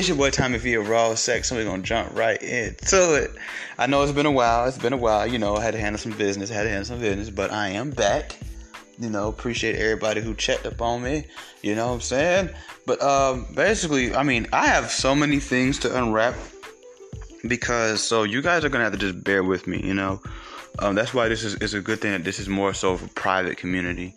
It's your boy Tommy V Raw Sex, so we're gonna jump right into it. I know it's been a while, it's been a while, you know, I had to handle some business, had to handle some business, but I am back. You know, appreciate everybody who checked up on me, you know what I'm saying? But um basically, I mean, I have so many things to unwrap because so you guys are gonna have to just bear with me, you know. Um, that's why this is, is a good thing that this is more so of a private community.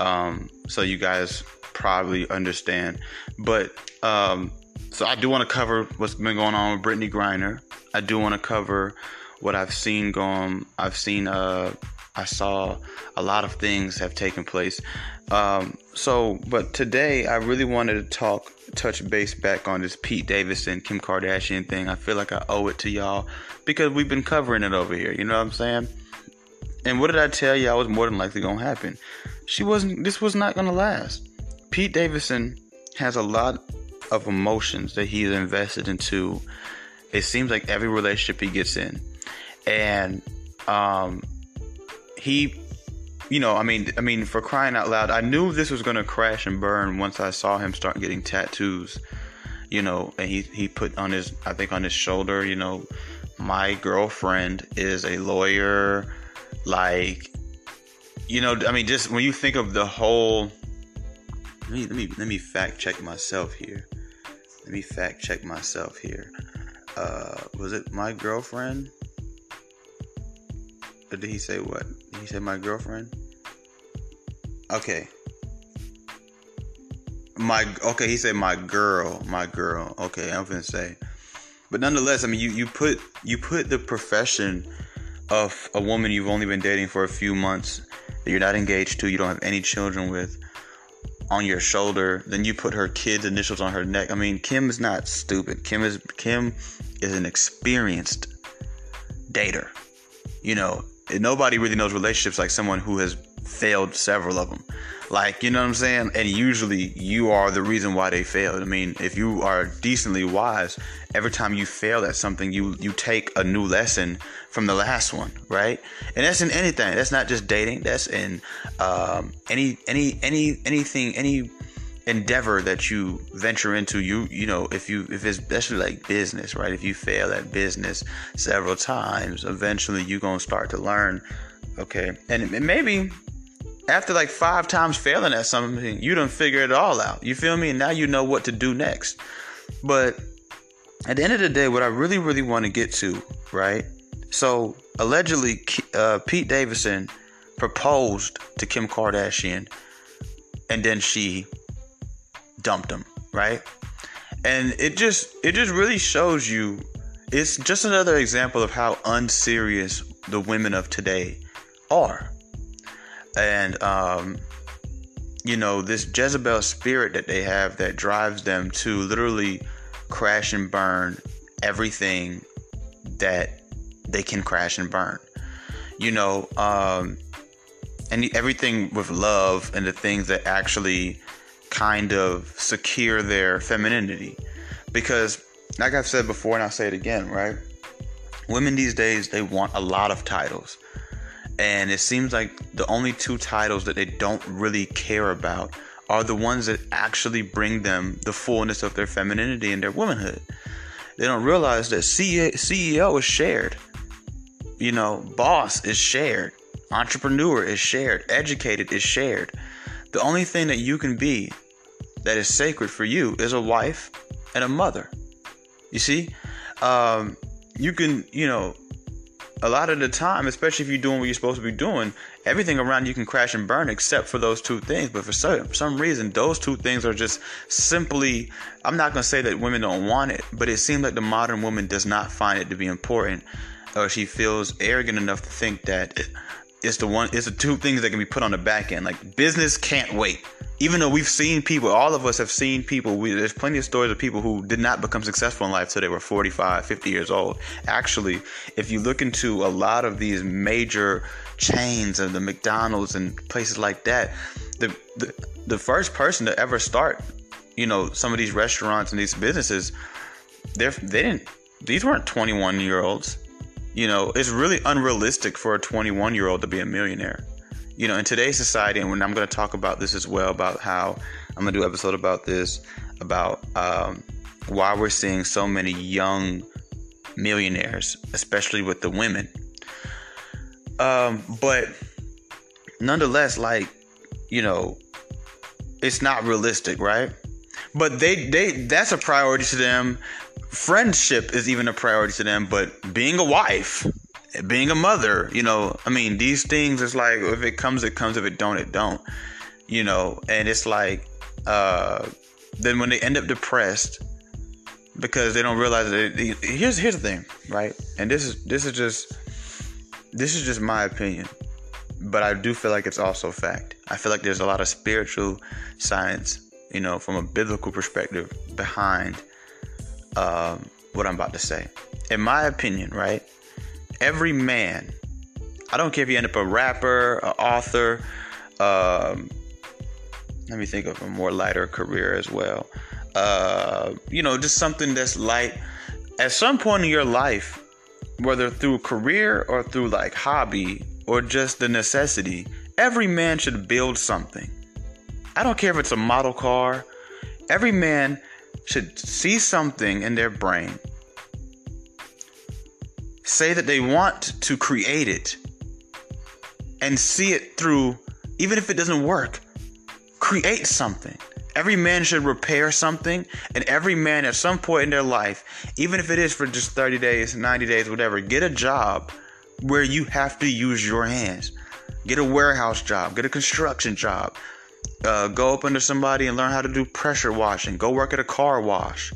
Um, so you guys probably understand. But um, so I do want to cover what's been going on with Brittney Griner. I do want to cover what I've seen going. I've seen. Uh, I saw a lot of things have taken place. Um, so, but today I really wanted to talk, touch base back on this Pete Davidson, Kim Kardashian thing. I feel like I owe it to y'all because we've been covering it over here. You know what I'm saying? And what did I tell you? I was more than likely gonna happen. She wasn't. This was not gonna last. Pete Davidson has a lot of emotions that he's invested into. It seems like every relationship he gets in, and um, he, you know, I mean, I mean, for crying out loud, I knew this was gonna crash and burn once I saw him start getting tattoos. You know, and he he put on his, I think, on his shoulder. You know, my girlfriend is a lawyer. Like, you know, I mean, just when you think of the whole let me let me let me fact check myself here. Let me fact check myself here. Uh, was it my girlfriend? Or did he say what? He said my girlfriend? Okay. My okay, he said my girl, my girl. Okay, I'm gonna say. But nonetheless, I mean you, you put you put the profession of a woman you've only been dating for a few months that you're not engaged to, you don't have any children with, on your shoulder, then you put her kid's initials on her neck. I mean, Kim is not stupid. Kim is Kim is an experienced dater. You know, nobody really knows relationships like someone who has failed several of them. Like, you know what I'm saying? And usually you are the reason why they failed. I mean, if you are decently wise, every time you fail at something, you you take a new lesson from the last one, right? And that's in anything. That's not just dating. That's in um, any any any anything any endeavor that you venture into you you know if you if it's especially like business right if you fail at business several times eventually you're gonna start to learn okay and maybe after like five times failing at something, you don't figure it all out. You feel me? And now you know what to do next. But at the end of the day, what I really, really want to get to, right? So allegedly, uh, Pete Davidson proposed to Kim Kardashian, and then she dumped him, right? And it just, it just really shows you. It's just another example of how unserious the women of today are and um, you know this Jezebel spirit that they have that drives them to literally crash and burn everything that they can crash and burn. You know, um, and everything with love and the things that actually kind of secure their femininity. Because, like I've said before, and I'll say it again, right? Women these days, they want a lot of titles and it seems like the only two titles that they don't really care about are the ones that actually bring them the fullness of their femininity and their womanhood. They don't realize that CEO is shared. You know, boss is shared. Entrepreneur is shared. Educated is shared. The only thing that you can be that is sacred for you is a wife and a mother. You see? Um, you can, you know, a lot of the time, especially if you're doing what you're supposed to be doing, everything around you can crash and burn except for those two things. But for some, some reason, those two things are just simply, I'm not going to say that women don't want it, but it seems like the modern woman does not find it to be important or she feels arrogant enough to think that it's the one, it's the two things that can be put on the back end. Like business can't wait even though we've seen people, all of us have seen people, we, there's plenty of stories of people who did not become successful in life till they were 45, 50 years old. Actually, if you look into a lot of these major chains of the McDonald's and places like that, the, the, the first person to ever start, you know, some of these restaurants and these businesses, they're, they didn't, these weren't 21 year olds. You know, it's really unrealistic for a 21 year old to be a millionaire you know, in today's society, and when I'm going to talk about this as well, about how I'm going to do an episode about this, about, um, why we're seeing so many young millionaires, especially with the women. Um, but nonetheless, like, you know, it's not realistic, right? But they they that's a priority to them. Friendship is even a priority to them, but being a wife, being a mother, you know, I mean, these things is like if it comes, it comes. If it don't, it don't. You know, and it's like uh then when they end up depressed because they don't realize that it, here's here's the thing, right? And this is this is just this is just my opinion, but I do feel like it's also fact. I feel like there's a lot of spiritual science, you know, from a biblical perspective behind um, what I'm about to say. In my opinion, right? Every man, I don't care if you end up a rapper, an author, um, let me think of a more lighter career as well. Uh, you know, just something that's light. At some point in your life, whether through career or through like hobby or just the necessity, every man should build something. I don't care if it's a model car. Every man should see something in their brain, say that they want to create it, and see it through, even if it doesn't work create something. Every man should repair something, and every man at some point in their life, even if it is for just 30 days, 90 days, whatever, get a job where you have to use your hands. Get a warehouse job, get a construction job, uh, go up under somebody and learn how to do pressure washing, go work at a car wash.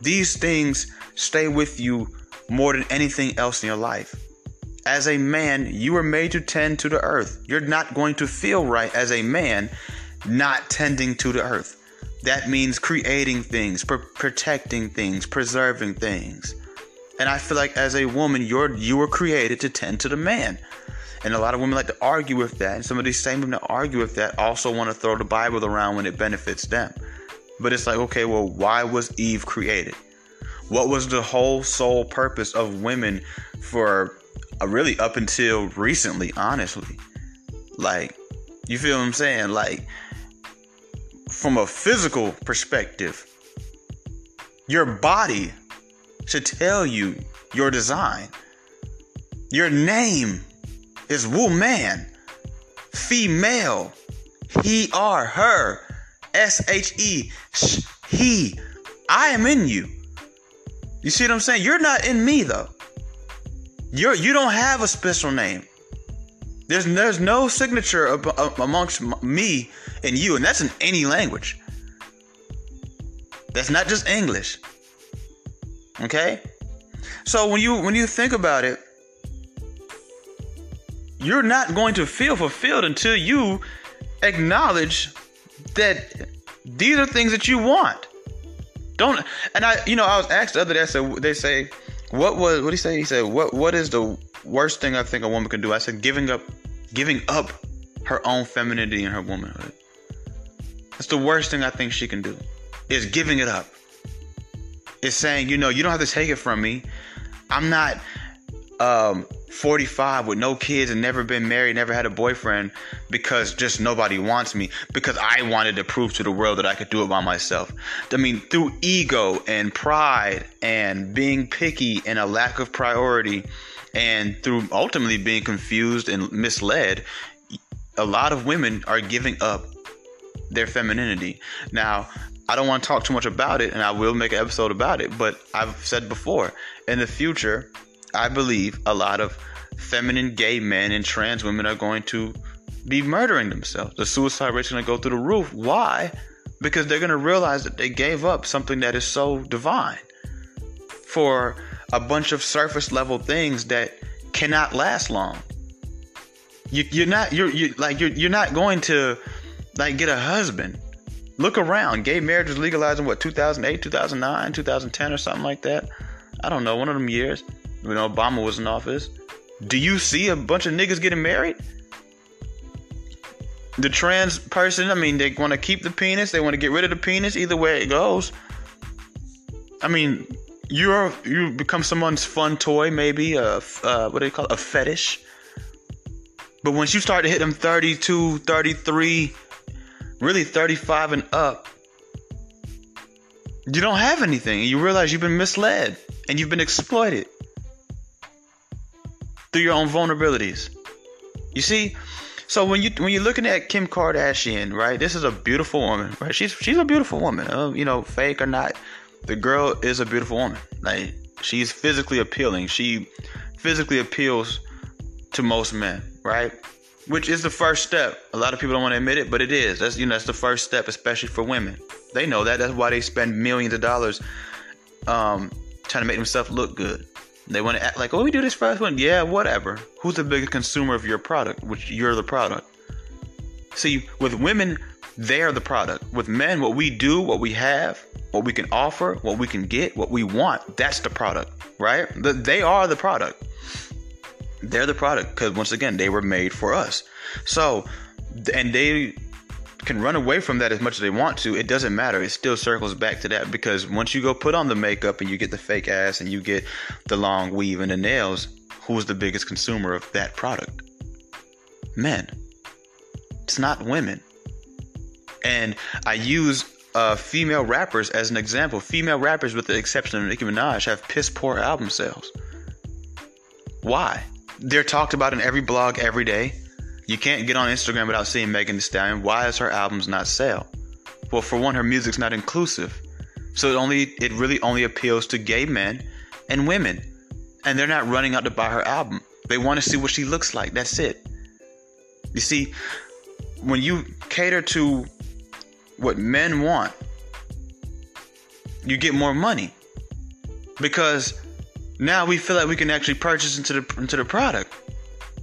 These things stay with you more than anything else in your life. As a man, you were made to tend to the earth. You're not going to feel right as a man not tending to the earth. That means creating things, pr- protecting things, preserving things. And I feel like as a woman, you're you were created to tend to the man. And a lot of women like to argue with that. And some of these same women that argue with that also want to throw the Bible around when it benefits them. But it's like, okay, well, why was Eve created? What was the whole sole purpose of women for uh, really up until recently, honestly? Like, you feel what I'm saying? Like, from a physical perspective, your body should tell you your design. Your name is woman, female, he, are, her, S H E, he. I am in you. You see what I'm saying? You're not in me though. You're you don't have a special name. There's there's no signature amongst me and you, and that's in any language. That's not just English. Okay? So when you when you think about it, you're not going to feel fulfilled until you acknowledge that these are things that you want. Don't and I you know I was asked the other day so they say what was what he say he said what what is the worst thing I think a woman can do. I said giving up, giving up her own femininity and her womanhood. That's the worst thing I think she can do. Is giving it up. Is saying, you know, you don't have to take it from me. I'm not um, 45 with no kids and never been married, never had a boyfriend because just nobody wants me because I wanted to prove to the world that I could do it by myself. I mean, through ego and pride and being picky and a lack of priority and through ultimately being confused and misled, a lot of women are giving up their femininity. Now, I don't want to talk too much about it, and I will make an episode about it, but I've said before, in the future, I believe a lot of feminine gay men and trans women are going to be murdering themselves. The suicide rate's going to go through the roof. Why? Because they're going to realize that they gave up something that is so divine for a bunch of surface level things that cannot last long. You, are not you're you like you're you're not going to like get a husband. Look around. Gay marriage was legalized in what 2008, 2009, 2010 or something like that. I don't know, one of them years when Obama was in office. Do you see a bunch of niggas getting married? The trans person, I mean, they want to keep the penis, they want to get rid of the penis, either way it goes. I mean, you're you become someone's fun toy, maybe a uh, what do you call it? a fetish. But once you start to hit them 32, 33, really 35 and up, You don't have anything, you realize you've been misled and you've been exploited through your own vulnerabilities. You see, so when you when you're looking at Kim Kardashian, right? This is a beautiful woman, right? She's she's a beautiful woman. Uh, you know, fake or not, the girl is a beautiful woman. Like she's physically appealing. She physically appeals to most men, right? Which is the first step. A lot of people don't want to admit it, but it is. That's you know that's the first step, especially for women. They know that. That's why they spend millions of dollars um, trying to make themselves look good. They want to act like, oh, we do this first one. Yeah, whatever. Who's the biggest consumer of your product? Which you're the product. See, with women, they're the product. With men, what we do, what we have, what we can offer, what we can get, what we want, that's the product, right? They are the product. They're the product because once again, they were made for us. So, and they can run away from that as much as they want to, it doesn't matter. It still circles back to that because once you go put on the makeup and you get the fake ass and you get the long weave and the nails, who's the biggest consumer of that product? Men. It's not women. And I use uh, female rappers as an example. Female rappers, with the exception of Nicki Minaj, have piss poor album sales. Why? They're talked about in every blog every day. You can't get on Instagram without seeing Megan Thee Stallion. Why is her albums not sell? Well, for one, her music's not inclusive. So it only it really only appeals to gay men and women. And they're not running out to buy her album. They want to see what she looks like. That's it. You see, when you cater to what men want, you get more money. Because now we feel like we can actually purchase into the into the product.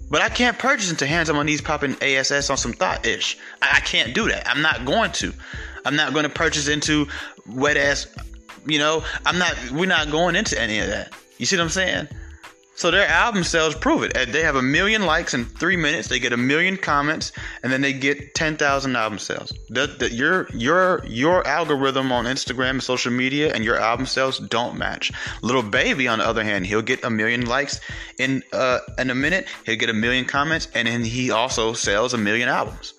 But I can't purchase into hands on these popping ASS on some thought ish. I can't do that. I'm not going to. I'm not going to purchase into wet ass. You know, I'm not. We're not going into any of that. You see what I'm saying? So their album sales prove it. They have a million likes in three minutes. They get a million comments, and then they get ten thousand album sales. Your your your algorithm on Instagram and social media and your album sales don't match. Lil Baby, on the other hand, he'll get a million likes in uh, in a minute. He'll get a million comments, and then he also sells a million albums.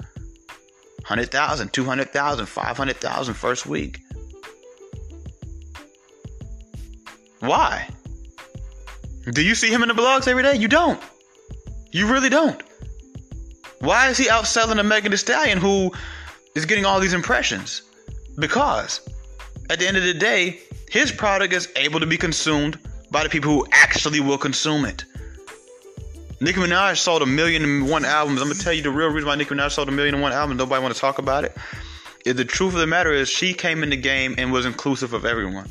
100,000, 200,000, 500,000 first week. Why? Do you see him in the blogs every day? You don't. You really don't. Why is he outselling a Megan Thee Stallion who is getting all these impressions? Because at the end of the day, his product is able to be consumed by the people who actually will consume it. Nicki Minaj sold a million and one albums. I'm gonna tell you the real reason why Nicki Minaj sold a million and one albums. Nobody want to talk about it. The truth of the matter is, she came in the game and was inclusive of everyone.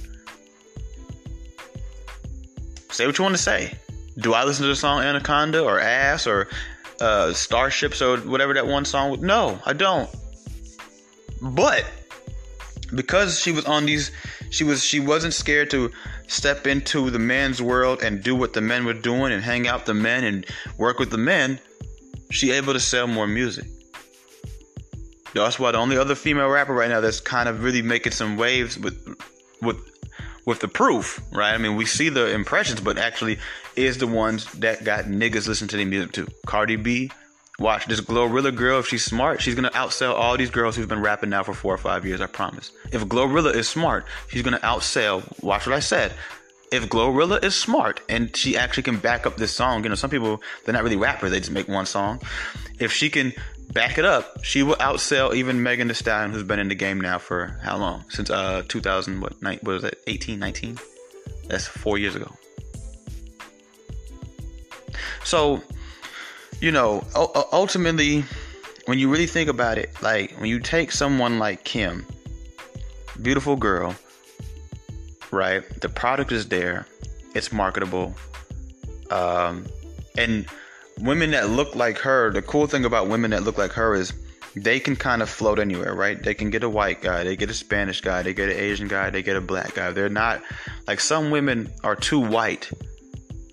Say what you want to say. Do I listen to the song Anaconda or Ass or uh, Starships or whatever that one song was? No, I don't. But because she was on these, she was she wasn't scared to step into the men's world and do what the men were doing and hang out the men and work with the men. She able to sell more music. That's why the only other female rapper right now that's kind of really making some waves with with with the proof, right? I mean, we see the impressions, but actually is the ones that got niggas listen to their music too. Cardi B, watch this Glorilla girl. If she's smart, she's gonna outsell all these girls who've been rapping now for four or five years. I promise. If Glorilla is smart, she's gonna outsell. Watch what I said. If Glorilla is smart and she actually can back up this song, you know, some people they're not really rappers; they just make one song. If she can back it up, she will outsell even Megan Thee Stallion, who's been in the game now for how long? Since uh 2000, what, night, what was it, 18, 19? That's four years ago. So, you know, ultimately, when you really think about it, like when you take someone like Kim, beautiful girl, right? The product is there, it's marketable, um, and women that look like her, the cool thing about women that look like her is they can kind of float anywhere, right? They can get a white guy, they get a Spanish guy, they get an Asian guy, they get a black guy. They're not like some women are too white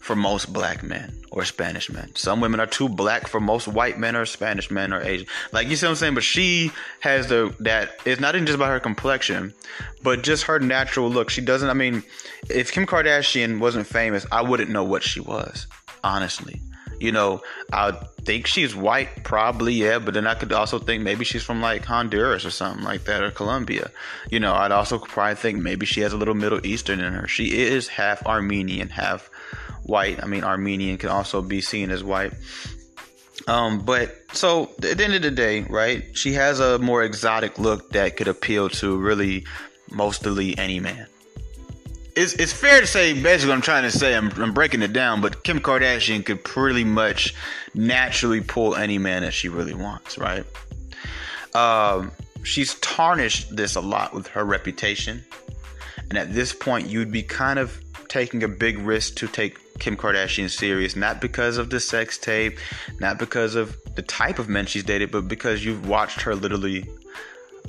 for most black men or Spanish men. Some women are too black for most white men or Spanish men or Asian. Like you see what I'm saying? But she has the that it's not even just about her complexion, but just her natural look. She doesn't I mean, if Kim Kardashian wasn't famous, I wouldn't know what she was, honestly. You know, I think she's white, probably, yeah, but then I could also think maybe she's from like Honduras or something like that, or Colombia. You know, I'd also probably think maybe she has a little Middle Eastern in her. She is half Armenian, half white. I mean, Armenian can also be seen as white. Um, but so at the end of the day, right? She has a more exotic look that could appeal to really mostly any man it's, it's fair to say basically what I'm trying to say. I'm, I'm breaking it down, but Kim Kardashian could pretty much naturally pull any man that she really wants, right? Um, she's tarnished this a lot with her reputation, and at this point, you'd be kind of taking a big risk to take Kim Kardashian serious, not because of the sex tape, not because of the type of men she's dated, but because you've watched her literally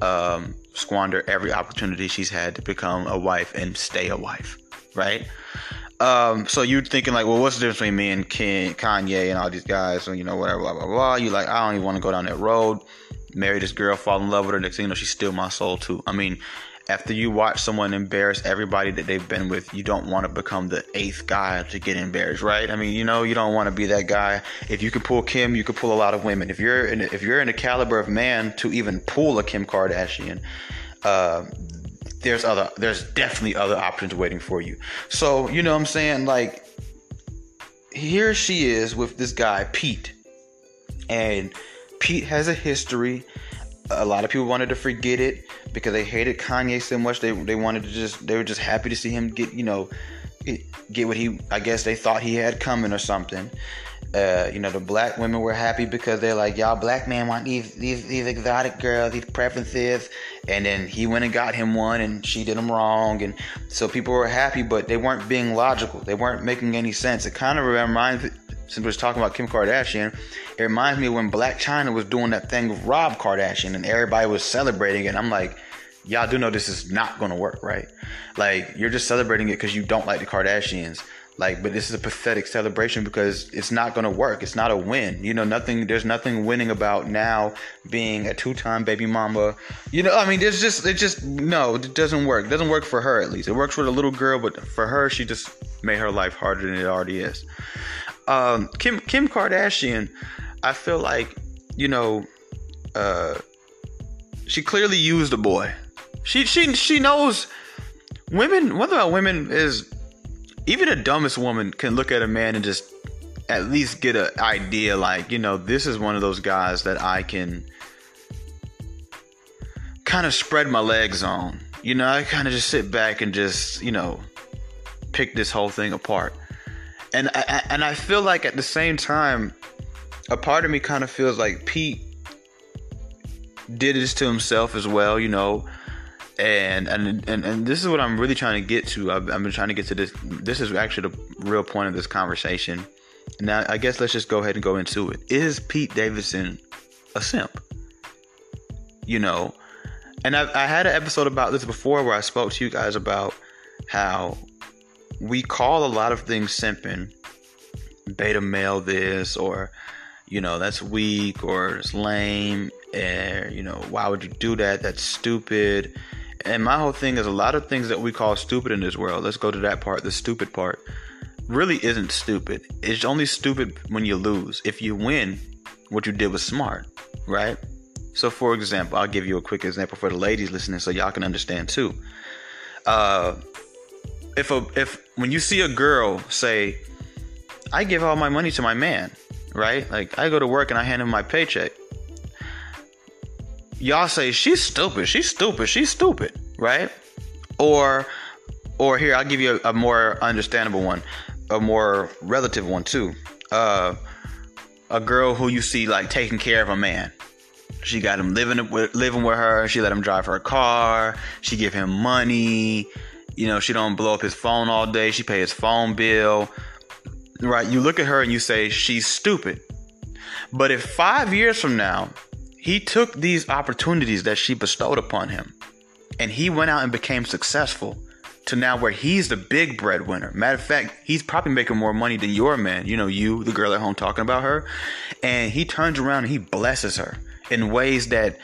um, squander every opportunity she's had to become a wife and stay a wife, right? Um, so you're thinking like, well, what's the difference between me and Ken, Kanye and all these guys, and you know, whatever, blah blah blah. You like, I don't even want to go down that road. Marry this girl, fall in love with her. Next thing you know, she's still my soul too. I mean, after you watch someone embarrass everybody that they've been with, you don't want to become the eighth guy to get embarrassed, right? I mean, you know, you don't want to be that guy. If you can pull Kim, you can pull a lot of women. If you're in, if you're in the caliber of man to even pull a Kim Kardashian, uh, there's other, there's definitely other options waiting for you. So you know what I'm saying? Like, here she is with this guy Pete, and Pete has a history a lot of people wanted to forget it because they hated Kanye so much. They they wanted to just they were just happy to see him get you know get what he I guess they thought he had coming or something. Uh, you know the black women were happy because they're like y'all black men want these these these exotic girls these preferences and then he went and got him one and she did him wrong and so people were happy but they weren't being logical they weren't making any sense it kind of reminds since we're talking about Kim Kardashian, it reminds me when Blac Chyna was doing that thing with Rob Kardashian and everybody was celebrating it. And I'm like, y'all do know this is not gonna work, right? Like you're just celebrating it because you don't like the Kardashians. Like, but this is a pathetic celebration because it's not gonna work. It's not a win. You know, nothing. There's nothing winning about now being a two-time baby mama. You know, I mean, there's just it just no, it doesn't work. It doesn't work for her at least. It works for the little girl, but for her, she just made her life harder than it already is um, Kim Kim Kardashian, I feel like you know, uh, she clearly used a boy. She she she knows women. Thing about women is even the dumbest woman can look at a man and just at least get an idea. Like you know, this is one of those guys that I can kind of spread my legs on. You know, I kind of just sit back and just you know pick this whole thing apart and I, and I feel like at the same time, a part of me kind of feels like Pete did this to himself as well, you know. And and and, and this is what I'm really trying to get to. I've, I've been trying to get to this. This is actually the real point of this conversation. Now, I guess let's just go ahead and go into it. Is Pete Davidson a simp? You know, and I've, I had an episode about this before where I spoke to you guys about how we call a lot of things simping. Beta male this or you know that's weak or it's lame and you know why would you do that? That's stupid. And my whole thing is a lot of things that we call stupid in this world. Let's go to that part the stupid part. Really isn't stupid. It's only stupid when you lose. If you win what you did was smart right? So for example i'll give you a quick example for the ladies listening so y'all can understand too. Uh if a if when you see a girl say, I give all my money to my man, right? Like I go to work and I hand him my paycheck. Y'all say she's stupid, she's stupid, she's stupid, right? Or or here I'll give you a, a more understandable one, a more relative one too. Uh, a girl who you see like taking care of a man. She got him living with living with her. She let him drive her car. She give him money. You know, she don't blow up his phone all day. She pay his phone bill. Right? You look at her and you say she's stupid. But if 5 years from now, he took these opportunities that she bestowed upon him and he went out and became successful to now where he's the big breadwinner. Matter of fact, he's probably making more money than your man. You know, you, the girl at home talking about her. And he turns around and he blesses her in ways that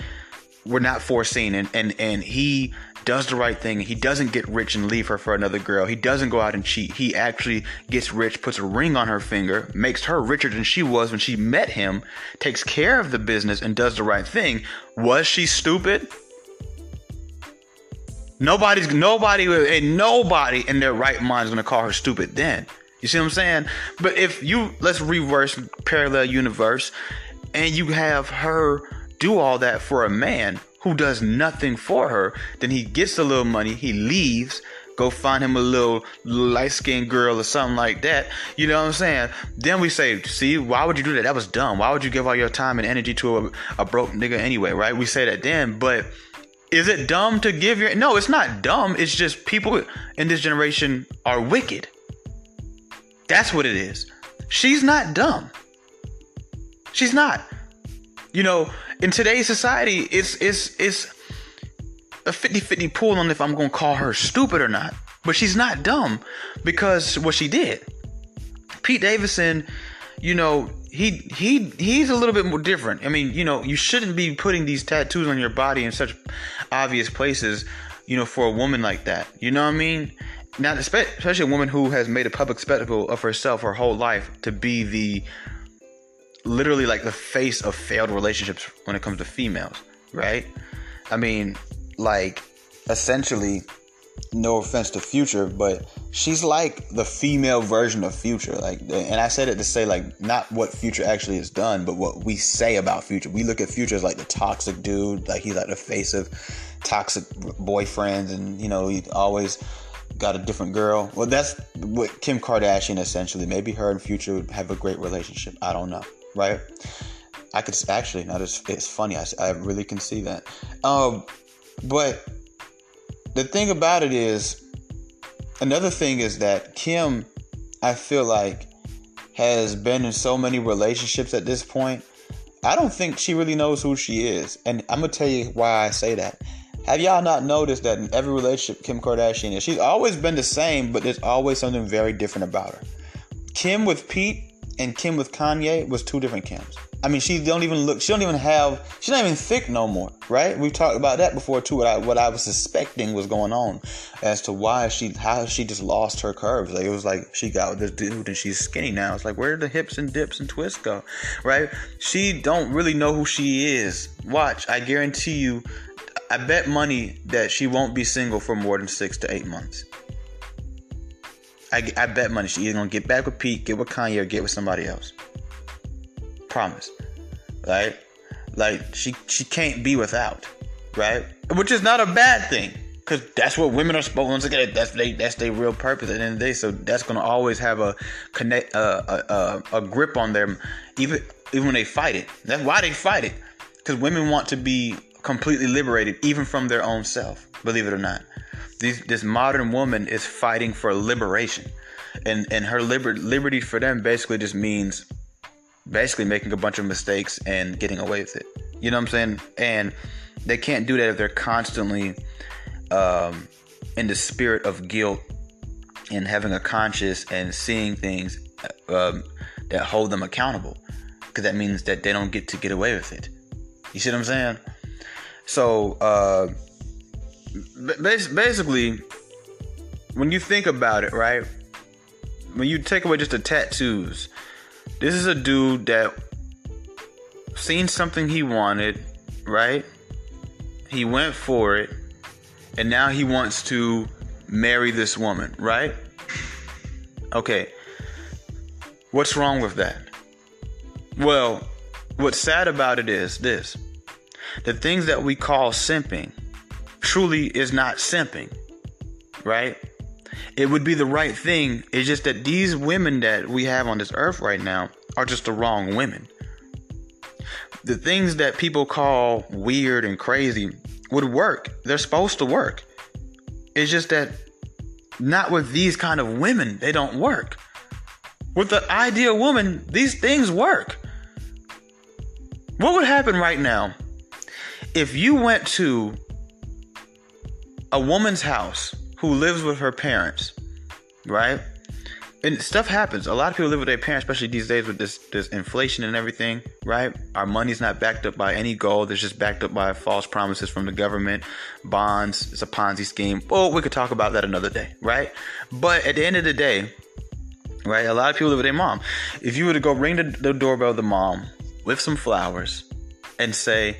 were not foreseen. And, and, and he does the right thing. He doesn't get rich and leave her for another girl. He doesn't go out and cheat. He actually gets rich, puts a ring on her finger, makes her richer than she was when she met him, takes care of the business, and does the right thing. Was she stupid? Nobody's nobody and nobody in their right mind is gonna call her stupid then. You see what I'm saying? But if you let's reverse parallel universe and you have her do all that for a man who does nothing for her, then he gets a little money, he leaves, go find him a little light skinned girl or something like that. You know what I'm saying? Then we say, see, why would you do that? That was dumb. Why would you give all your time and energy to a, a broke nigga anyway, right? We say that then, but is it dumb to give your no it's not dumb it's just people in this generation are wicked that's what it is she's not dumb she's not you know in today's society it's it's it's a 50-50 pool on if i'm gonna call her stupid or not but she's not dumb because what she did pete davidson you know he he he's a little bit more different. I mean, you know, you shouldn't be putting these tattoos on your body in such obvious places, you know, for a woman like that. You know what I mean? Now, especially a woman who has made a public spectacle of herself her whole life to be the literally like the face of failed relationships when it comes to females, right? I mean, like essentially no offense to Future, but she's like the female version of Future. Like, and I said it to say like not what Future actually has done, but what we say about Future. We look at Future as like the toxic dude, like he's like the face of toxic boyfriends, and you know he always got a different girl. Well, that's what Kim Kardashian essentially. Maybe her and Future would have a great relationship. I don't know, right? I could actually, not as it's funny. I, I really can see that. Um, but the thing about it is, another thing is that Kim, I feel like, has been in so many relationships at this point. I don't think she really knows who she is. And I'm to tell you why I say that. Have y'all not noticed that in every relationship Kim Kardashian is, she's always been the same, but there's always something very different about her. Kim with Pete and Kim with Kanye was two different Kims. I mean, she don't even look. She don't even have. She's not even thick no more, right? We've talked about that before too. What I what I was suspecting was going on as to why she how she just lost her curves. Like it was like she got with this dude and she's skinny now. It's like where did the hips and dips and twists go, right? She don't really know who she is. Watch, I guarantee you. I bet money that she won't be single for more than six to eight months. I, I bet money she either gonna get back with Pete, get with Kanye, or get with somebody else. Promise. Right? Like she she can't be without. Right? Which is not a bad thing. Cause that's what women are supposed to get. That's they that's their real purpose at the end of the day. So that's gonna always have a connect uh, a, a, a grip on them, even even when they fight it. That's why they fight it. Because women want to be completely liberated, even from their own self. Believe it or not, These, this modern woman is fighting for liberation, and and her liber- liberty for them basically just means basically making a bunch of mistakes and getting away with it. You know what I'm saying? And they can't do that if they're constantly um, in the spirit of guilt and having a conscience and seeing things um, that hold them accountable. Because that means that they don't get to get away with it. You see what I'm saying? So, uh, basically, when you think about it, right? When you take away just the tattoos, this is a dude that seen something he wanted, right? He went for it, and now he wants to marry this woman, right? Okay. What's wrong with that? Well, what's sad about it is this the things that we call simping truly is not simping, right? it would be the right thing. It's just that these women that we have on this earth right now are just the wrong women. The things that people call weird and crazy would work. They're supposed to work. It's just that not with these kind of women, they don't work. With the ideal woman, these things work. What would happen right now if you went to a woman's house who lives with her parents, right? and stuff happens. A lot of people live with their parents, especially these days with this this inflation and everything, right? Our money's not backed up by any gold. It's just backed up by false promises from the government, bonds. It's a Ponzi scheme. Oh, we could talk about that another day, right? But at the end of the day, right? A lot of people live with their mom. If you were to go ring the, the doorbell of the mom with some flowers and say,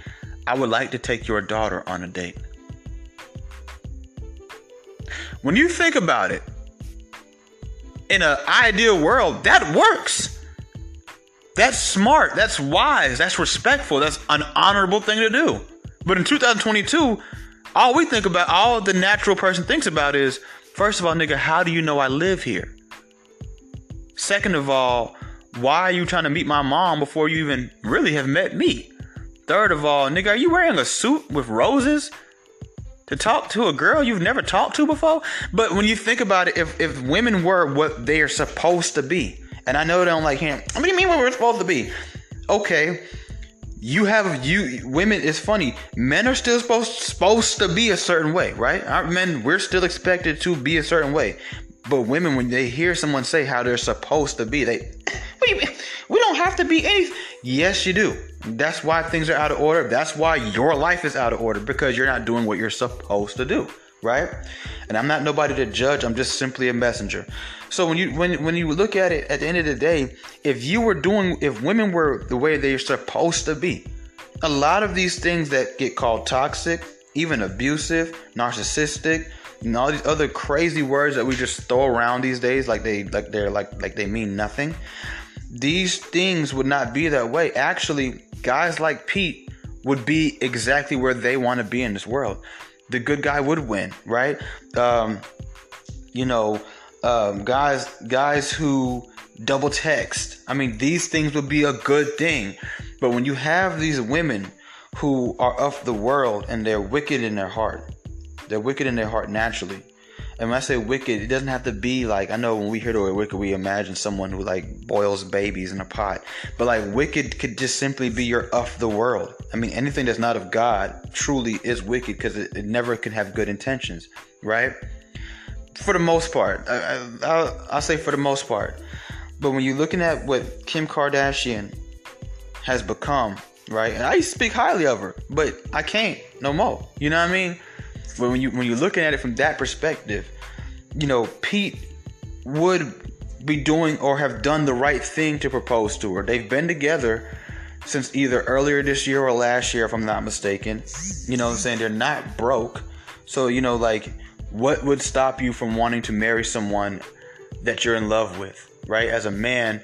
"I would like to take your daughter on a date," when you think about it in an ideal world, that works. That's smart. That's wise. That's respectful. That's an honorable thing to do. But in 2022, all we think about, all the natural person thinks about is, first of all, nigga, how do you know I live here? Second of all, why are you trying to meet my mom before you even really have met me? Third of all, nigga, are you wearing a suit with roses? To talk to a girl you've never talked to before. But when you think about it, if, if women were what they are supposed to be, and I know they don't like him, what do you mean what we're supposed to be? Okay, you have you women. It's funny. Men are still supposed supposed to be a certain way, right? Our men, we're still expected to be a certain way. But women, when they hear someone say how they're supposed to be, they? We don't have to be anything. Yes, you do. That's why things are out of order. That's why your life is out of order because you're not doing what you're supposed to do, right? And I'm not nobody to judge. I'm just simply a messenger. So when you when when you look at it at the end of the day, if you were doing if women were the way they're supposed to be, a lot of these things that get called toxic, even abusive, narcissistic, and all these other crazy words that we just throw around these days like they like they're like like they mean nothing. These things would not be that way. Actually, guys like Pete would be exactly where they want to be in this world. The good guy would win, right? Um, you know, um, guys, guys who double text. I mean, these things would be a good thing. But when you have these women who are of the world and they're wicked in their heart, they're wicked in their heart naturally. And when I say wicked, it doesn't have to be like I know when we hear the word wicked, we imagine someone who like boils babies in a pot. But like wicked could just simply be you're of the world. I mean, anything that's not of God truly is wicked because it, it, never can have good intentions, right? For the most part, I, I, I'll say for the most part. But when you're looking at what Kim Kardashian has become, right? And I speak highly of her, but I can't no more. You know what I mean? But when you when you're looking at it from that perspective, you know, Pete would be doing or have done the right thing to propose to her. They've been together since either earlier this year or last year, if I'm not mistaken. You know I'm saying? They're not broke. So, you know, like, what would stop you from wanting to marry someone that you're in love with, right? As a man,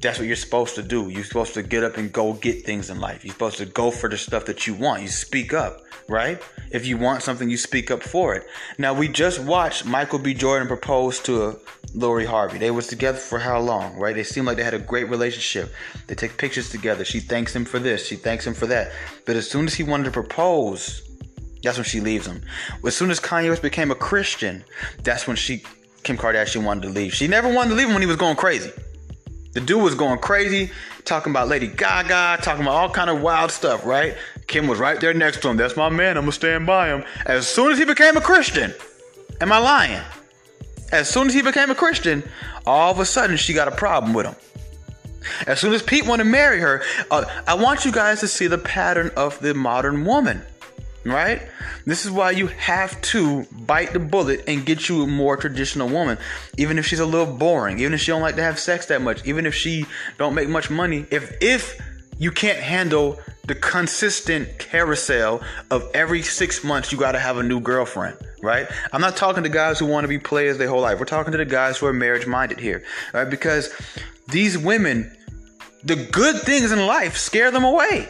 that's what you're supposed to do. You're supposed to get up and go get things in life. You're supposed to go for the stuff that you want. You speak up right? If you want something, you speak up for it. Now we just watched Michael B. Jordan propose to Lori Harvey. They was together for how long, right? They seemed like they had a great relationship. They take pictures together. She thanks him for this. She thanks him for that. But as soon as he wanted to propose, that's when she leaves him. As soon as Kanye West became a Christian, that's when she Kim Kardashian wanted to leave. She never wanted to leave him when he was going crazy. The dude was going crazy, talking about Lady Gaga, talking about all kind of wild stuff, right? Kim was right there next to him. That's my man. I'm gonna stand by him. As soon as he became a Christian, am I lying? As soon as he became a Christian, all of a sudden she got a problem with him. As soon as Pete wanted to marry her, uh, I want you guys to see the pattern of the modern woman, right? This is why you have to bite the bullet and get you a more traditional woman, even if she's a little boring, even if she don't like to have sex that much, even if she don't make much money. If if you can't handle the consistent carousel of every six months you got to have a new girlfriend, right? I'm not talking to guys who want to be players their whole life. We're talking to the guys who are marriage minded here, right? Because these women, the good things in life scare them away.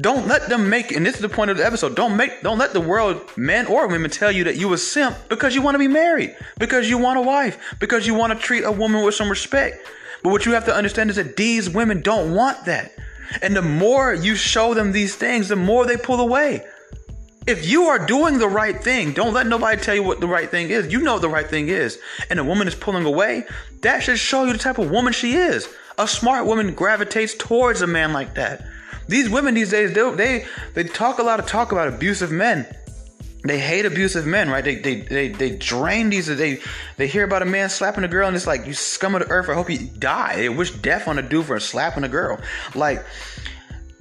Don't let them make, and this is the point of the episode. Don't make, don't let the world, men or women, tell you that you a simp because you want to be married, because you want a wife, because you want to treat a woman with some respect. But what you have to understand is that these women don't want that. And the more you show them these things, the more they pull away. If you are doing the right thing, don't let nobody tell you what the right thing is. You know what the right thing is. And a woman is pulling away, that should show you the type of woman she is. A smart woman gravitates towards a man like that. These women these days, they they, they talk a lot of talk about abusive men. they hate abusive men, right? They they they, they drain these. They they hear about a man slapping a girl, and it's like you scum of the earth. I hope you die. They wish death on a dude for slapping a girl. Like,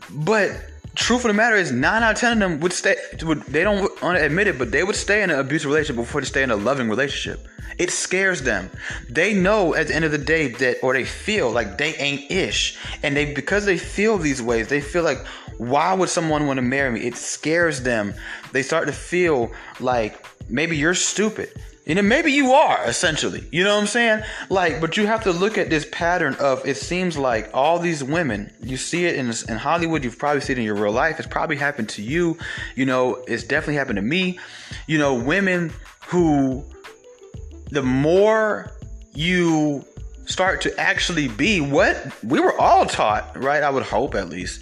but truth of the matter is, nine out of ten of them would stay. Would, they don't admit it, but they would stay in an abusive relationship before they stay in a loving relationship. It scares them. They know at the end of the day that, or they feel like they ain't ish, and they because they feel these ways, they feel like, why would someone want to marry me? It scares them. They start to feel like maybe you're stupid. You know, maybe you are essentially. You know what I'm saying? Like, but you have to look at this pattern of it seems like all these women, you see it in, in Hollywood, you've probably seen it in your real life. It's probably happened to you. You know, it's definitely happened to me. You know, women who, the more you start to actually be what we were all taught, right? I would hope at least,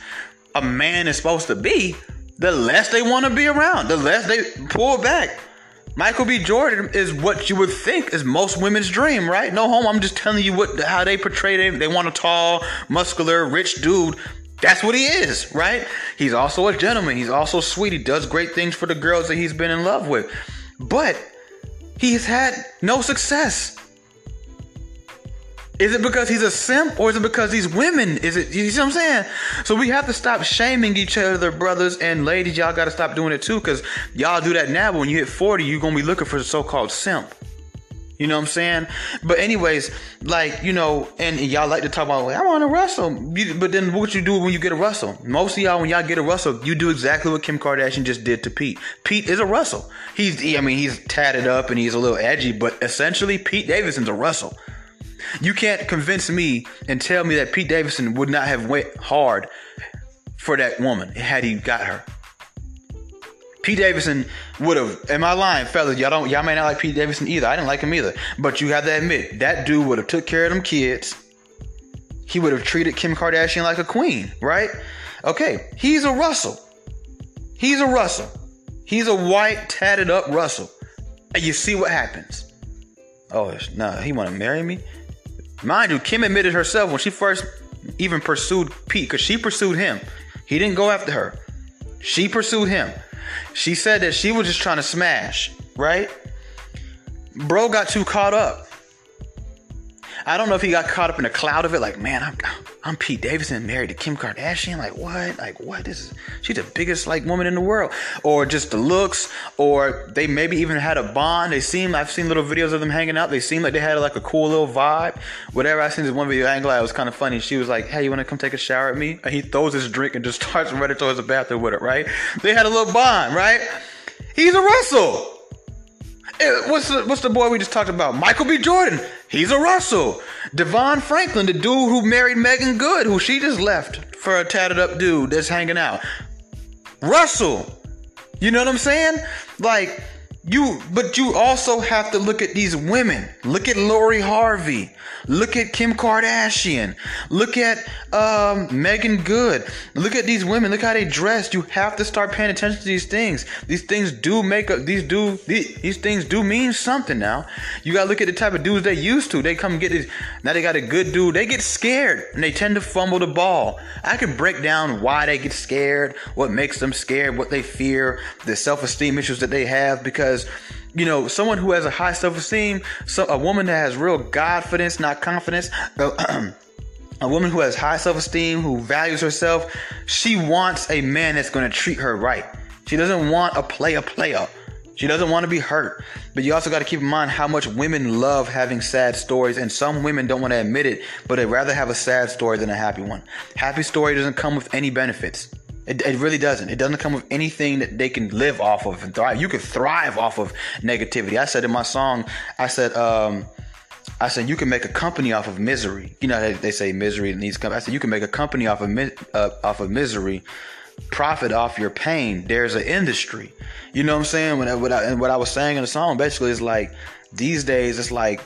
a man is supposed to be, the less they want to be around, the less they pull back Michael B. Jordan is what you would think is most women's dream, right? No home. I'm just telling you what how they portray him. They want a tall, muscular, rich dude. That's what he is, right? He's also a gentleman. He's also sweet. He does great things for the girls that he's been in love with. But he's had no success. Is it because he's a simp or is it because he's women? Is it you see what I'm saying? So we have to stop shaming each other, brothers and ladies. Y'all gotta stop doing it too, because y'all do that now, but when you hit 40, you're gonna be looking for the so-called simp. You know what I'm saying? But anyways, like you know, and y'all like to talk about, like, I want to wrestle. But then what you do when you get a wrestle? Most of y'all, when y'all get a wrestle, you do exactly what Kim Kardashian just did to Pete. Pete is a wrestle. He's, I mean, he's tatted up and he's a little edgy, but essentially, Pete Davidson's a wrestle. You can't convince me and tell me that Pete Davidson would not have went hard for that woman had he got her. Pete Davidson would have. Am I lying, fellas? Y'all don't. Y'all may not like Pete Davidson either. I didn't like him either. But you have to admit that dude would have took care of them kids. He would have treated Kim Kardashian like a queen, right? Okay, he's a Russell. He's a Russell. He's a white tatted up Russell. And you see what happens. Oh no, nah, he want to marry me? Mind you, Kim admitted herself when she first even pursued Pete, because she pursued him. He didn't go after her. She pursued him. She said that she was just trying to smash, right? Bro got too caught up. I don't know if he got caught up in a cloud of it, like, man, I'm I'm Pete Davidson married to Kim Kardashian. Like what? Like what? This is she's the biggest like woman in the world. Or just the looks, or they maybe even had a bond. They seem I've seen little videos of them hanging out. They seem like they had like a cool little vibe. Whatever. I seen this one video angle. It was kind of funny. She was like, "Hey, you want to come take a shower at me?" And he throws his drink and just starts running towards the bathroom with it. Right? They had a little bond. Right? He's a Russell. Eh, what's the, what's the boy we just talked about? Michael B. Jordan. He's a Russell. Devon Franklin, the dude who married Meagan Good, who she just left for a tatted up dude that's hanging out. Russell. You know what I'm saying? Like, you, but you also have to look at these women. Look at Lori Harvey. Look at Kim Kardashian. Look at um, Meagan Good. Look at these women. Look how they dress. You have to start paying attention to these things. These things do make up. These do these, these things do mean something now. You gotta look at the type of dudes they used to. They come get this. Now they got a good dude. They get scared and they tend to fumble the ball. I can break down why they get scared, what makes them scared, what they fear, the self-esteem issues that they have because because you know someone who has a high self-esteem so a woman that has real confidence not confidence a woman who has high self-esteem who values herself she wants a man that's going to treat her right. She doesn't want a player player. She doesn't want to be hurt. But you also got to keep in mind how much women love having sad stories and some women don't want to admit it but they'd rather have a sad story than a happy one. Happy story doesn't come with any benefits it, it really doesn't. It doesn't come with anything that they can live off of and thrive. You can thrive off of negativity. I said in my song, I said, um, I said you can make a company off of misery. You know they, they say misery needs company. I said you can make a company off of uh, off of misery, profit off your pain. There's an industry. You know what I'm saying? When I, what I, and what I was saying in the song basically is like these days it's like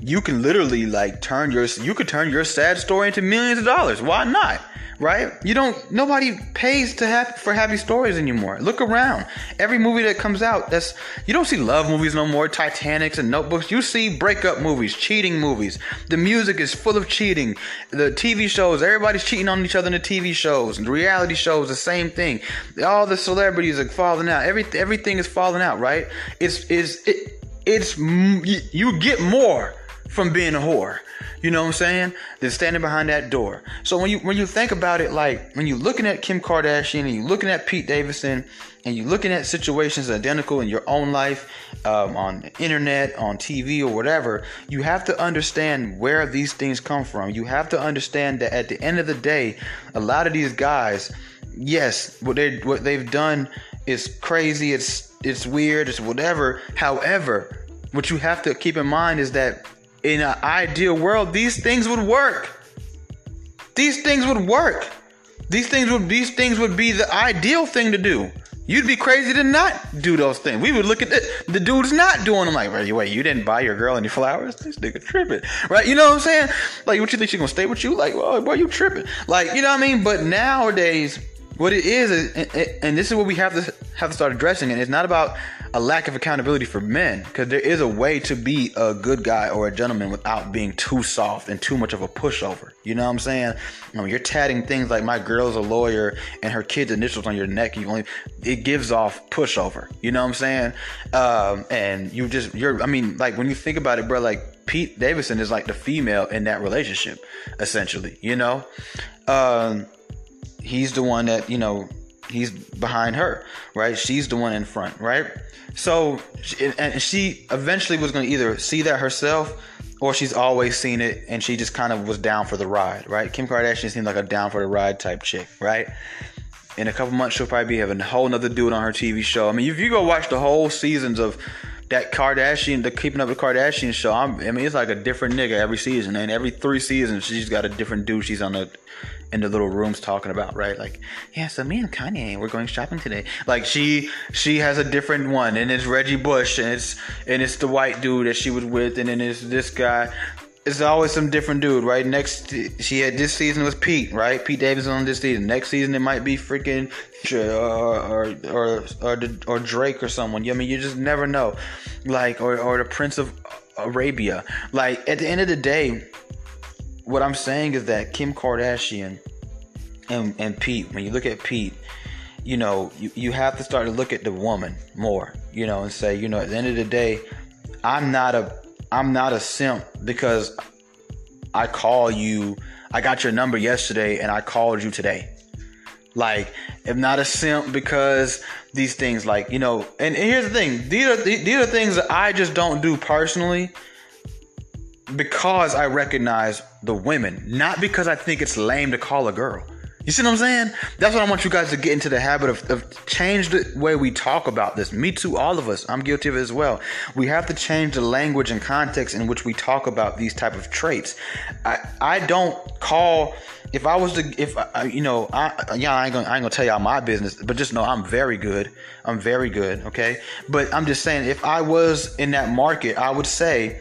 you can literally like turn your you could turn your sad story into millions of dollars. Why not? Right? You don't nobody pays to have for happy stories anymore. Look around. Every movie that comes out, that's you don't see love movies no more, Titanics and notebooks. You see breakup movies, cheating movies. The music is full of cheating. The TV shows, everybody's cheating on each other in the TV shows. The reality shows, the same thing. All the celebrities are falling out. Every everything is falling out, right? It's is it it's you get more from being a whore. You know what I'm saying? Than standing behind that door. So when you when you think about it, like when you're looking at Kim Kardashian and you're looking at Pete Davidson and you're looking at situations identical in your own life, um, on the internet, on TV, or whatever, you have to understand where these things come from. You have to understand that at the end of the day, a lot of these guys, yes, what they what they've done is crazy. It's it's weird. It's whatever. However, what you have to keep in mind is that in an ideal world, these things would work. These things would work. These things would these things would be the ideal thing to do. You'd be crazy to not do those things. We would look at the, the dude's not doing them like, wait, wait, you didn't buy your girl any flowers? This nigga tripping, right? You know what I'm saying? Like, what you think she gonna stay with you? Like, oh, boy, you tripping? Like, you know what I mean? But nowadays, what it is, is and this is what we have to have to start addressing, and it's not about a lack of accountability for men, because there is a way to be a good guy or a gentleman without being too soft and too much of a pushover. You know what I'm saying? Know, you're tatting things like my girl's a lawyer and her kid's initials on your neck. You only it gives off pushover. You know what I'm saying? Um, and you just you're. I mean, like when you think about it, bro, like Pete Davidson is like the female in that relationship, essentially. You know. Um, he's the one that you know he's behind her right she's the one in front right so and she eventually was going to either see that herself or she's always seen it and she just kind of was down for the ride right kim kardashian seemed like a down for the ride type chick right in a couple months she'll probably be having a whole nother dude on her tv show i mean if you go watch the whole seasons of that Kardashian, the Keeping Up with Kardashian show. I'm, i mean, it's like a different nigga every season, and every three seasons, she's got a different dude. She's on the in the little rooms talking about, right? Like, yeah, so me and Kanye, we're going shopping today. Like she she has a different one, and it's Reggie Bush, and it's and it's the white dude that she was with, and then it's this guy. It's always some different dude, right? Next, she had this season was Pete, right? Pete Davidson on this season. Next season it might be freaking or or or or, Drake or someone. I mean, you just never know, like or or the Prince of Arabia. Like at the end of the day, what I'm saying is that Kim Kardashian and, and Pete, when you look at Pete, you know, you, you have to start to look at the woman more, you know, and say, you know, at the end of the day, I'm not a I'm not a simp because I call you I got your number yesterday and I called you today. Like, I'm not a simp because these things like, you know, and, and here's the thing, these are these are things that I just don't do personally because I recognize the women, not because I think it's lame to call a girl. You see what I'm saying? That's what I want you guys to get into the habit of, of change the way we talk about this. Me too, all of us. I'm guilty of it as well. We have to change the language and context in which we talk about these type of traits. I I don't call if I was to if I, you know I uh, yeah I ain't gonna I ain't gonna tell y'all my business, but just know I'm very good. I'm very good. Okay, but I'm just saying if I was in that market, I would say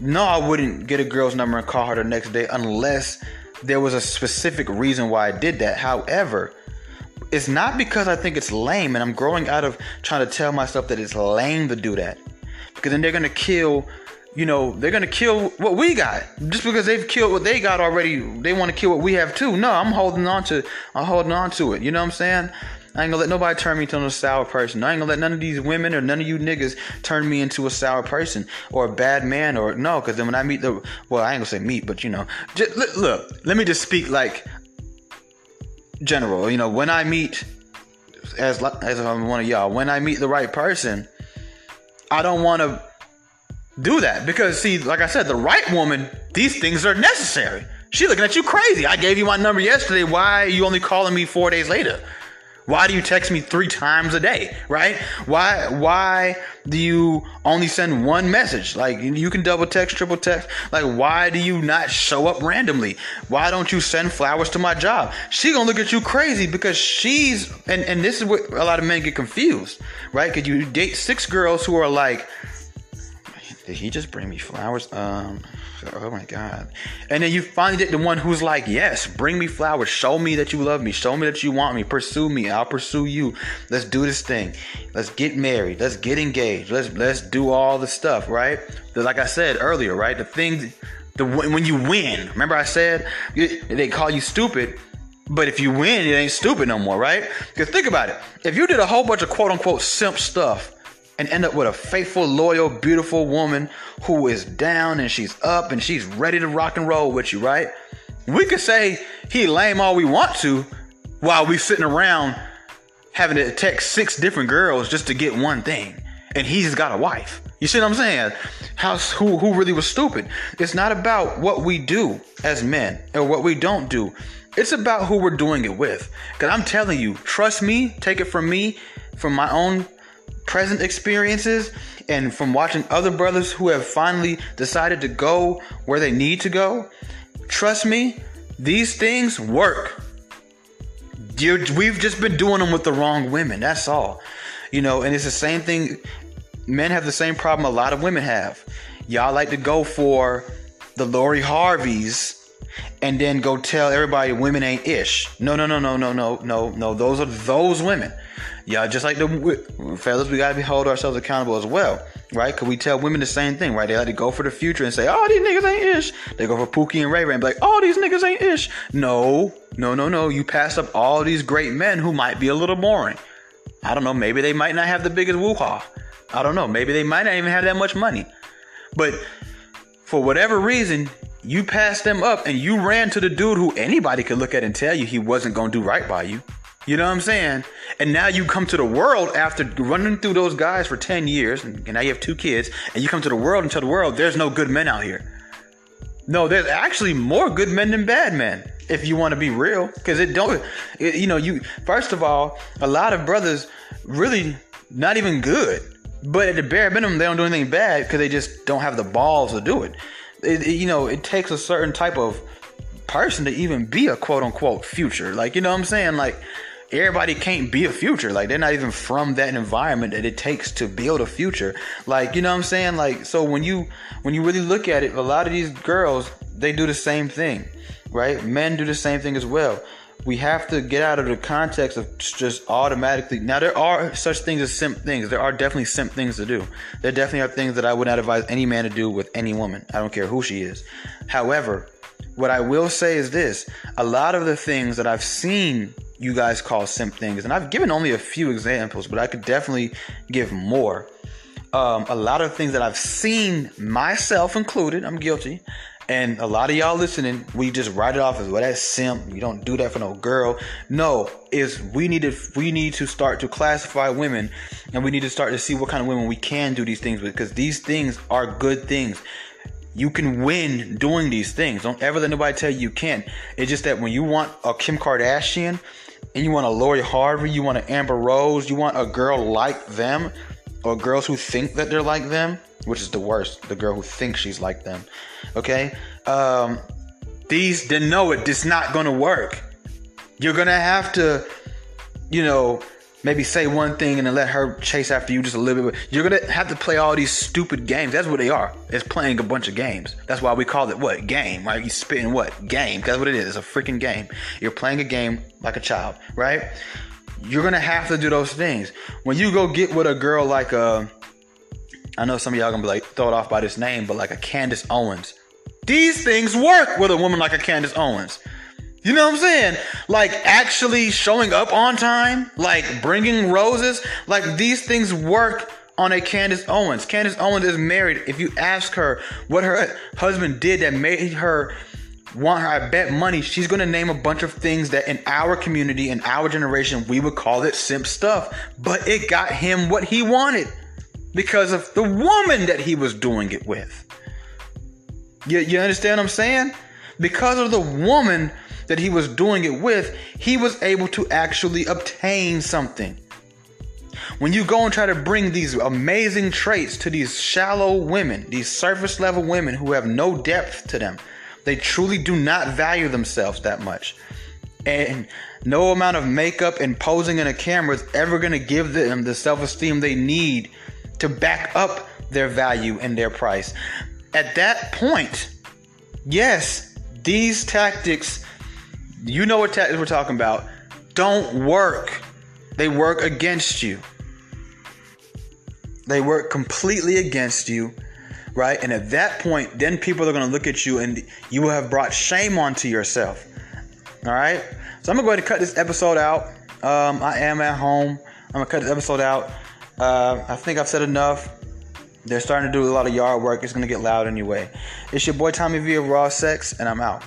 no, I wouldn't get a girl's number and call her the next day unless there was a specific reason why I did that. However, it's not because I think it's lame and I'm growing out of trying to tell myself that it's lame to do that. Because then they're gonna kill, you know, they're gonna kill what we got. Just because they've killed what they got already, they wanna kill what we have too. No, I'm holding on to I'm holding on to it. You know what I'm saying? I ain't gonna let nobody turn me into a sour person. I ain't gonna let none of these women or none of you niggas turn me into a sour person or a bad man or no. Because then when I meet the well, I ain't gonna say meet, but you know, just, look. Let me just speak like general. You know, when I meet as as I'm one of y'all, when I meet the right person, I don't want to do that because see, like I said, the right woman, these things are necessary. She looking at you crazy. I gave you my number yesterday. Why are you only calling me four days later? Why do you text me three times a day, right? Why why do you only send one message? Like you can double text, triple text. Like why do you not show up randomly? Why don't you send flowers to my job? She gonna look at you crazy because she's and and this is what a lot of men get confused, right? Because you date six girls who are like did he just bring me flowers? Um, Oh, oh my god. And then you finally get the one who's like, yes, bring me flowers. Show me that you love me. Show me that you want me. Pursue me. I'll pursue you. Let's do this thing. Let's get married. Let's get engaged. Let's let's do all the stuff, right? Like I said earlier, right? The things, the when you win. Remember I said they call you stupid. But if you win, it ain't stupid no more, right? Because think about it. If you did a whole bunch of quote unquote simp stuff and end up with a faithful, loyal, beautiful woman who is down and she's up and she's ready to rock and roll with you, right? We could say he lame all we want to while we sitting around having to text six different girls just to get one thing. And he's got a wife. You see what I'm saying? How who who really was stupid? It's not about what we do as men or what we don't do. It's about who we're doing it with. Cause I'm telling you, trust me, take it from me, from my own present experiences and from watching other brothers who have finally decided to go where they need to go, trust me, these things work. You're, we've just been doing them with the wrong women. That's all. You know, and it's the same thing. Men have the same problem a lot of women have. Y'all like to go for the Lori Harveys and then go tell everybody women ain't ish. No, no, no, no, no, no, no, no. Those are those women. Yeah, just like the fellas, we gotta be hold ourselves accountable as well, right? Cause we tell women the same thing, right? They like to go for the future and say, "Oh, these niggas ain't ish." They go for Pookie and Ray Ray and be like, "Oh, these niggas ain't ish." No, no, no, no. You passed up all these great men who might be a little boring. I don't know. Maybe they might not have the biggest woo ha. I don't know. Maybe they might not even have that much money. But for whatever reason, you passed them up and you ran to the dude who anybody could look at and tell you he wasn't gonna do right by you. You know what I'm saying? And now you come to the world after running through those guys for 10 years, and now you have two kids, and you come to the world and tell the world there's no good men out here. No, there's actually more good men than bad men, if you want to be real. Because it don't, it, you know, you, first of all, a lot of brothers really not even good. But at the bare minimum, they don't do anything bad because they just don't have the balls to do it. It, it. You know, it takes a certain type of person to even be a quote unquote future. Like, you know what I'm saying? Like, everybody can't be a future. Like they're not even from that environment that it takes to build a future. Like, you know what I'm saying? Like so when you when you really look at it, a lot of these girls, they do the same thing. Right? Men do the same thing as well. We have to get out of the context of just automatically. Now there are such things as simp things. There are definitely simp things to do. There definitely are things that I would not advise any man to do with any woman. I don't care who she is. However, what I will say is this: a lot of the things that I've seen you guys call simp things. And I've given only a few examples, but I could definitely give more. Um, a lot of things that I've seen, myself included, I'm guilty. And a lot of y'all listening, we just write it off as well. That's simp. You don't do that for no girl. No, is we need to we need to start to classify women, and we need to start to see what kind of women we can do these things with, because these things are good things. You can win doing these things. Don't ever let nobody tell you you can't. It's just that when you want a Kim Kardashian and you want a Lori Harvey, you want an Amber Rose, you want a girl like them, or girls who think that they're like them, which is the worst. The girl who thinks she's like them. Okay, um, these didn't know it. It's not gonna work. You're gonna have to, you know, maybe say one thing and then let her chase after you just a little bit. You're gonna have to play all these stupid games. That's what they are. It's playing a bunch of games. That's why we call it what game. Right? You spitting what game? That's what it is. It's a freaking game. You're playing a game like a child, right? You're gonna have to do those things. When you go get with a girl like a, uh, I know some of y'all gonna be like throw it off by this name, but like a Candace Owens. These things work with a woman like a Candace Owens. You know what I'm saying? Like actually showing up on time, like bringing roses, like these things work on a Candace Owens. Candace Owens is married. If you ask her what her husband did that made her want her, I bet money, she's gonna name a bunch of things that in our community, in our generation, we would call it simp stuff. But it got him what he wanted because of the woman that he was doing it with. You, you understand what I'm saying? Because of the woman that he was doing it with, he was able to actually obtain something. When you go and try to bring these amazing traits to these shallow women, these surface level women who have no depth to them, they truly do not value themselves that much. And no amount of makeup and posing in a camera is ever going to give them the self esteem they need to back up their value and their price. At that point, yes, these tactics, you know what tactics we're talking about, don't work. They work against you. They work completely against you, right? And at that point, then people are going to look at you and you will have brought shame onto yourself. All right? So I'm going to go ahead and cut this episode out. Um, I am at home. I'm going to cut this episode out. Uh, I think I've said enough. They're starting to do a lot of yard work. It's going to get loud anyway. It's your boy Tommy V of Raw Sex, and I'm out.